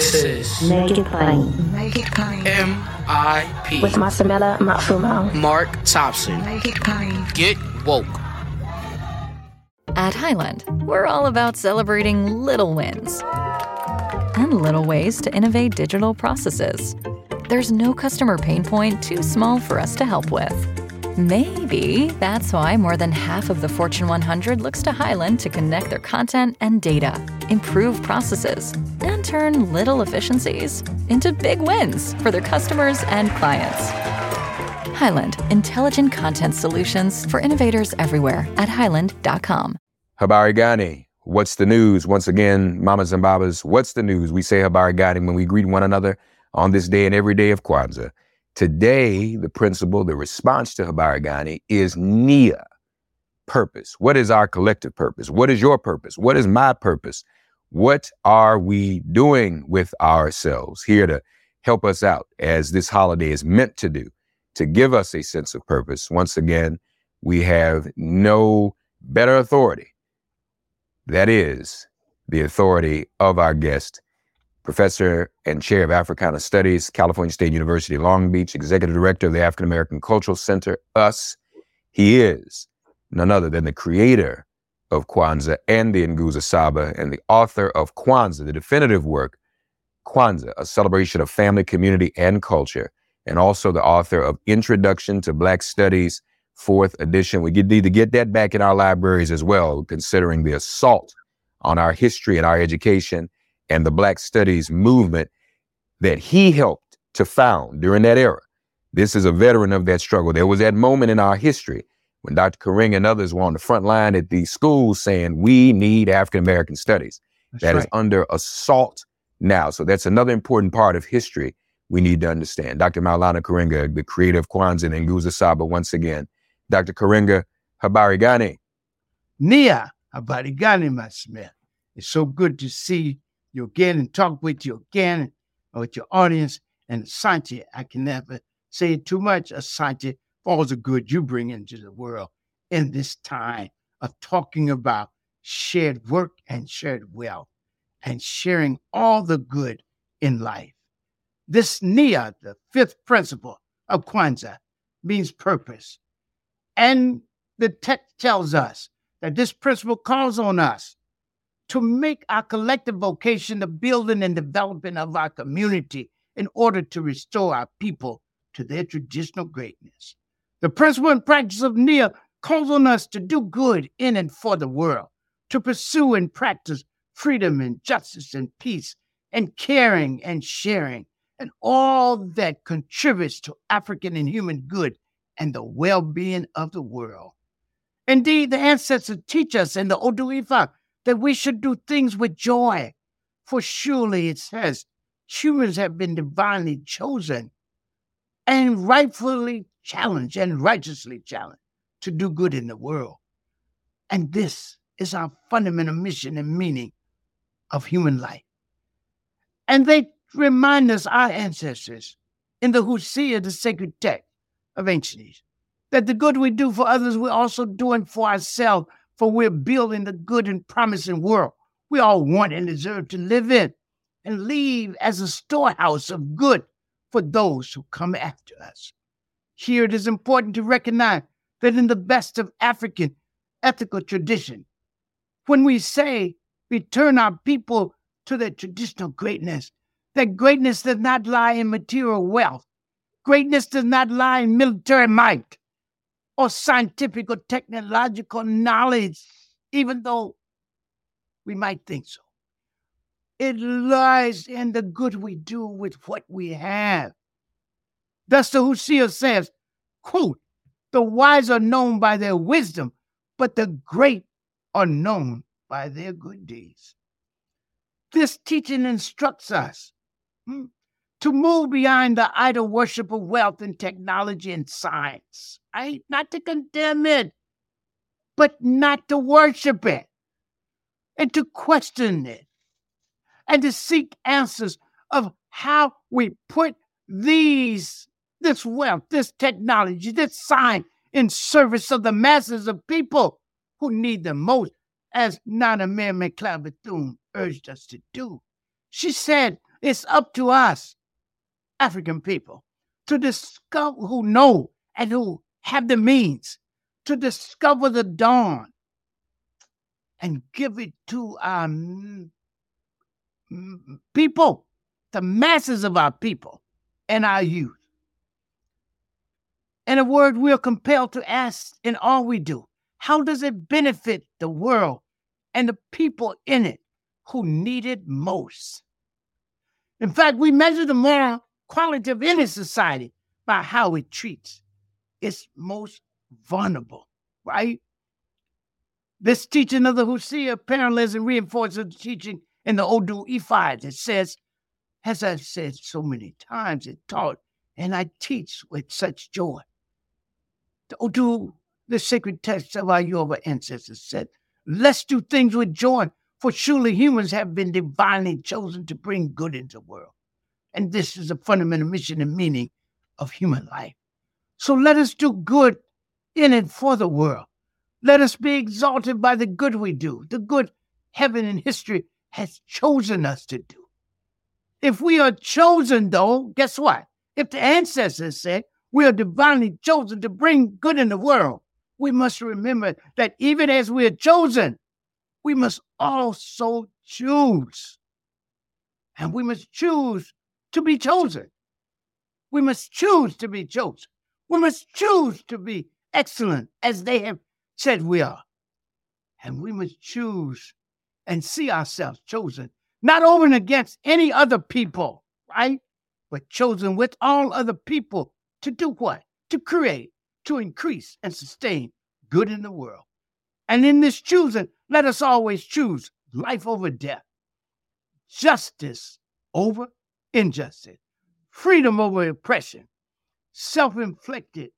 This is Make It Plain. Make it plain. MIP. With Masamela Matfumo. Mark Thompson. Make it plain. Get woke. At Highland, we're all about celebrating little wins and little ways to innovate digital processes. There's no customer pain point too small for us to help with. Maybe that's why more than half of the Fortune 100 looks to Highland to connect their content and data, improve processes, and turn little efficiencies into big wins for their customers and clients. Highland, intelligent content solutions for innovators everywhere at highland.com. Habari Gani. What's the news? Once again, mamas and babas, what's the news? We say Habari Gani when we greet one another on this day and every day of Kwanzaa. Today, the principle, the response to Habari Gani is Nia, purpose. What is our collective purpose? What is your purpose? What is my purpose? What are we doing with ourselves here to help us out as this holiday is meant to do, to give us a sense of purpose? Once again, we have no better authority. That is the authority of our guest, professor and chair of Africana Studies, California State University, Long Beach, executive director of the African American Cultural Center, US. He is none other than the creator of Kwanzaa and the Nguzo Saba and the author of Kwanzaa, the definitive work, Kwanzaa, a celebration of family, community, and culture, and also the author of Introduction to Black Studies, fourth edition. We need to get that back in our libraries as well, considering the assault on our history and our education and the Black Studies movement that he helped to found during that era. This is a veteran of that struggle. There was that moment in our history when Dr. Karenga and others were on the front line at these schools saying, we need African American studies. That's That is right. under assault now. So that's another important part of history we need to understand. Dr. Maulana Karenga, the creator of Kwanzaa and Nguzo Saba, once again. Dr. Karenga, Habari Gani. Nia Habari Gani, my Smith. It's so good to see you again and talk with you again and with your audience. And Asante, I can never say it too much, Asante, all the good you bring into the world in this time of talking about shared work and shared wealth and sharing all the good in life. This Nia, the fifth principle of Kwanzaa, means purpose. And the text tells us that this principle calls on us to make our collective vocation the building and development of our community in order to restore our people to their traditional greatness. The principle and practice of NIA calls on us to do good in and for the world, to pursue and practice freedom and justice and peace and caring and sharing and all that contributes to African and human good and the well being of the world. Indeed, the ancestors teach us in the Odu Oduifa that we should do things with joy, for surely it says humans have been divinely chosen and rightfully challenged and righteously challenged to do good in the world. And this is our fundamental mission and meaning of human life. And they remind us, our ancestors, in the Husia, the sacred text of ancient Egypt, that the good we do for others, we're also doing for ourselves, for we're building the good and promising world we all want and deserve to live in and leave as a storehouse of good for those who come after us. Here it is important to recognize that in the best of African ethical tradition, when we say return our people to their traditional greatness, that greatness does not lie in material wealth, greatness does not lie in military might or scientific or technological knowledge, even though we might think so. It lies in the good we do with what we have. Thus, the Husia says, quote, the wise are known by their wisdom, but the great are known by their good deeds. This teaching instructs us hmm, to move beyond the idol worship of wealth and technology and science, right? Not to condemn it, but not to worship it, and to question it, and to seek answers of how we put these, this wealth, this technology, this science in service of the masses of people who need them most, as Nana Mary McLeod Bethune urged us to do. She said, it's up to us, African people, to discover who know and who have the means to discover the dawn and give it to our people, the masses of our people and our youth. In a word, we are compelled to ask in all we do, how does it benefit the world and the people in it who need it most? In fact, we measure the moral quality of any society by how it treats its most vulnerable, right? This teaching of the Husia parallels and reinforces the teaching in the Odu Ifa that says, as I've said so many times, it taught and I teach with such joy. The Odu, the sacred text of our Yoruba ancestors said, let's do things with joy, for surely humans have been divinely chosen to bring good into the world. And this is a fundamental mission and meaning of human life. So let us do good in and for the world. Let us be exalted by the good we do, the good heaven and history has chosen us to do. If we are chosen, though, guess what? If the ancestors said we are divinely chosen to bring good in the world, we must remember that even as we are chosen, we must also choose. And we must choose to be chosen. We must choose to be chosen. We must choose to be excellent as they have said we are. And we must choose and see ourselves chosen, not over and against any other people, right? But chosen with all other people to do what? To create, to increase and sustain good in the world. And in this choosing, let us always choose life over death, justice over injustice, freedom over oppression, self inflicted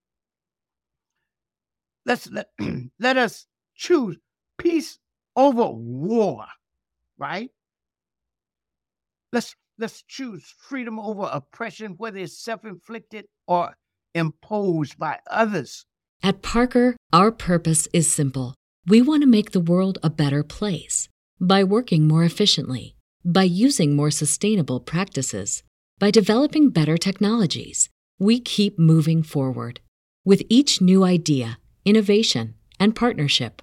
let's let, let us choose peace over war, right? Let's let's choose freedom over oppression, whether it's self-inflicted or imposed by others. At Parker, our purpose is simple. We want to make the world a better place by working more efficiently, by using more sustainable practices, by developing better technologies. We keep moving forward. With each new idea, innovation, and partnership,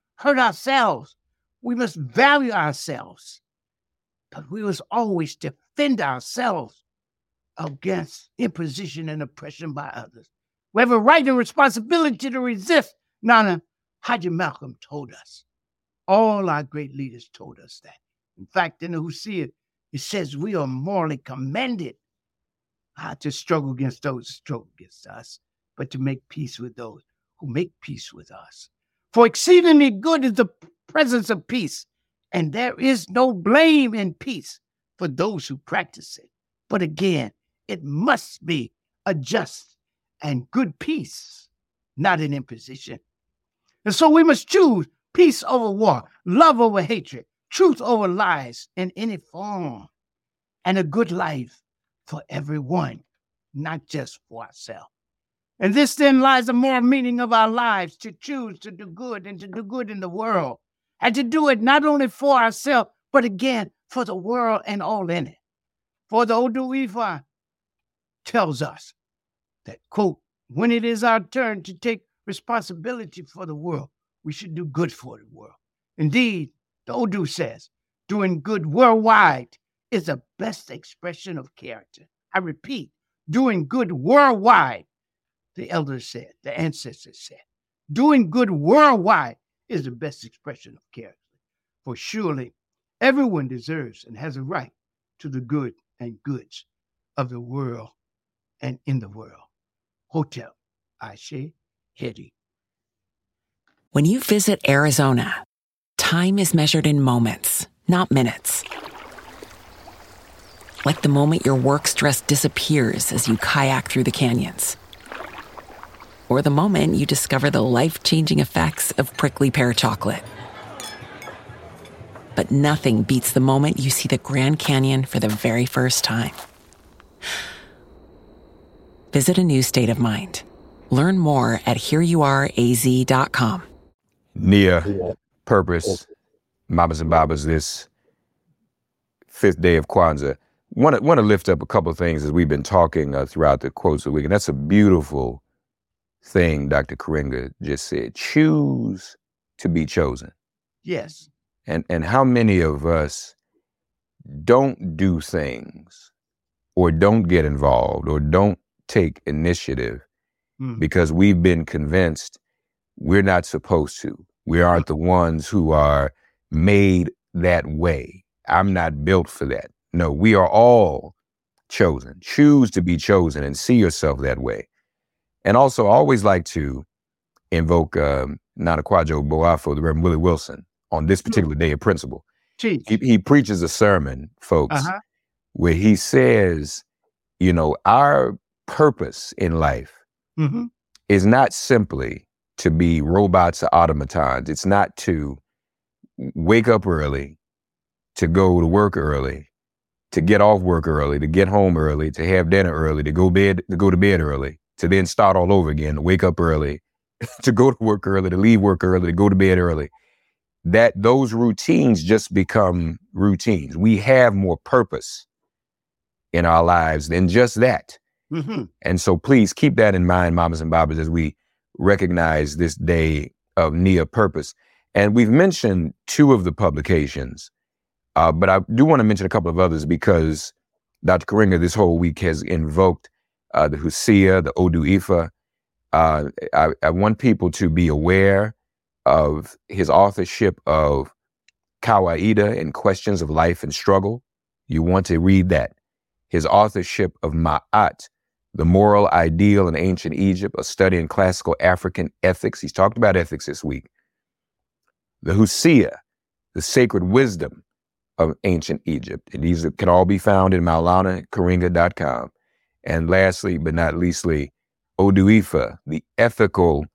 hurt ourselves. We must value ourselves. But we must always defend ourselves against imposition and oppression by others. We have a right and responsibility to resist. Nana Haji Malcolm told us. All our great leaders told us that. In fact, in the Husia, it says we are morally commanded not to struggle against those who struggle against us, but to make peace with those who make peace with us. For exceedingly good is the presence of peace, and there is no blame in peace for those who practice it. But again, it must be a just and good peace, not an imposition. And so we must choose peace over war, love over hatred, truth over lies in any form, and a good life for everyone, not just for ourselves. And this then lies the moral meaning of our lives to choose to do good and to do good in the world, and to do it not only for ourselves, but again for the world and all in it. For the Odu Ifa, tells us that, quote, when it is our turn to take responsibility for the world, we should do good for the world. Indeed, the Odu says, doing good worldwide is the best expression of character. I repeat, doing good worldwide, the elders said, the ancestors said, doing good worldwide is the best expression of character. For surely everyone deserves and has a right to the good and goods of the world and in the world. Hotep Ache Heri. When you visit Arizona, time is measured in moments, not minutes. Like the moment your work stress disappears as you kayak through the canyons. Or the moment you discover the life changing effects of prickly pear chocolate. But nothing beats the moment you see the Grand Canyon for the very first time. Visit a new state of mind. Learn more at hereyouareaz.com. Nia, purpose, mamas and babas, this fifth day of Kwanzaa. Want to want to lift up a couple of things as we've been talking uh, throughout the quotes of the week, and that's a beautiful thing Dr. Karenga just said. Choose to be chosen. Yes. And and how many of us don't do things or don't get involved or don't take initiative Mm. because we've been convinced we're not supposed to. We aren't the ones who are made that way. I'm not built for that. No, we are all chosen. Choose to be chosen and see yourself that way. And also, I always like to invoke um, Nana Kwajo Boafo, the Reverend Willie Wilson, on this particular day of principle. He, he preaches a sermon, folks, Uh-huh. where he says, you know, our purpose in life hmm is not simply to be robots or automatons. It's not to wake up early, to go to work early, to get off work early, to get home early, to have dinner early, to go bed to go to bed early, to then start all over again, to wake up early, to go to work early, to leave work early, to go to bed early. That those routines just become routines. We have more purpose in our lives than just that. hmm And so please keep that in mind, mamas and babas, as we recognize this day of Nia purpose. And we've mentioned two of the publications, uh, but I do want to mention a couple of others because Dr. Karenga this whole week has invoked uh, the Husia, the Odu Ifa. Uh, I, I want people to be aware of his authorship of Kawaida and Questions of Life and Struggle. You want to read that. His authorship of Ma'at, the moral ideal in ancient Egypt, a study in classical African ethics. He's talked about ethics this week. The Husia, the sacred wisdom of ancient Egypt. And these can all be found in maulana.karenga.com. And lastly, but not leastly, Odu Ifa, the ethical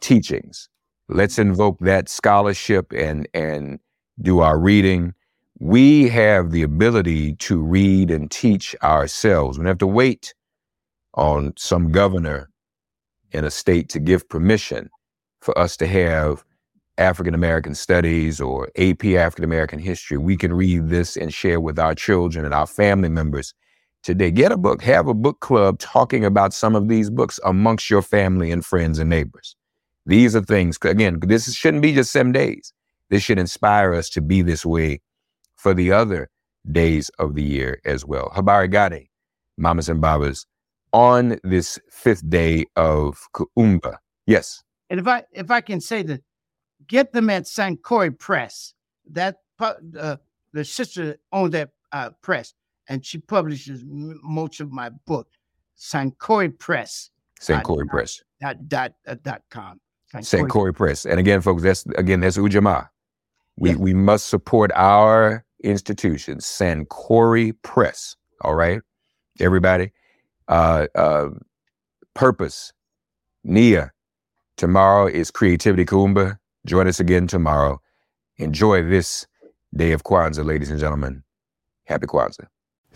teachings. Let's invoke that scholarship and, and do our reading. We have the ability to read and teach ourselves. We don't have to wait on some governor in a state to give permission for us to have African American studies or AP African American history. We can read this and share with our children and our family members today. Get a book, have a book club talking about some of these books amongst your family and friends and neighbors. These are things, again, this shouldn't be just seven days. This should inspire us to be this way for the other days of the year as well. Habari Gani, mamas and babas, on this fifth day of Kuumba. Yes. And if I if I can say that, get them at Sankore Press. That uh, the sister owns that uh, press, and she publishes m- most of my book. Sankore Press. Uh, Press. Dot dot uh, dot com. St. Corey Press. And again, folks, that's again, that's Ujamaa. We Yeah. we must support our institution, Sankore Press. All right. Everybody. Uh uh purpose. Nia. Tomorrow is Creativity Kuumba. Join us again tomorrow. Enjoy this day of Kwanzaa, ladies and gentlemen. Happy Kwanzaa.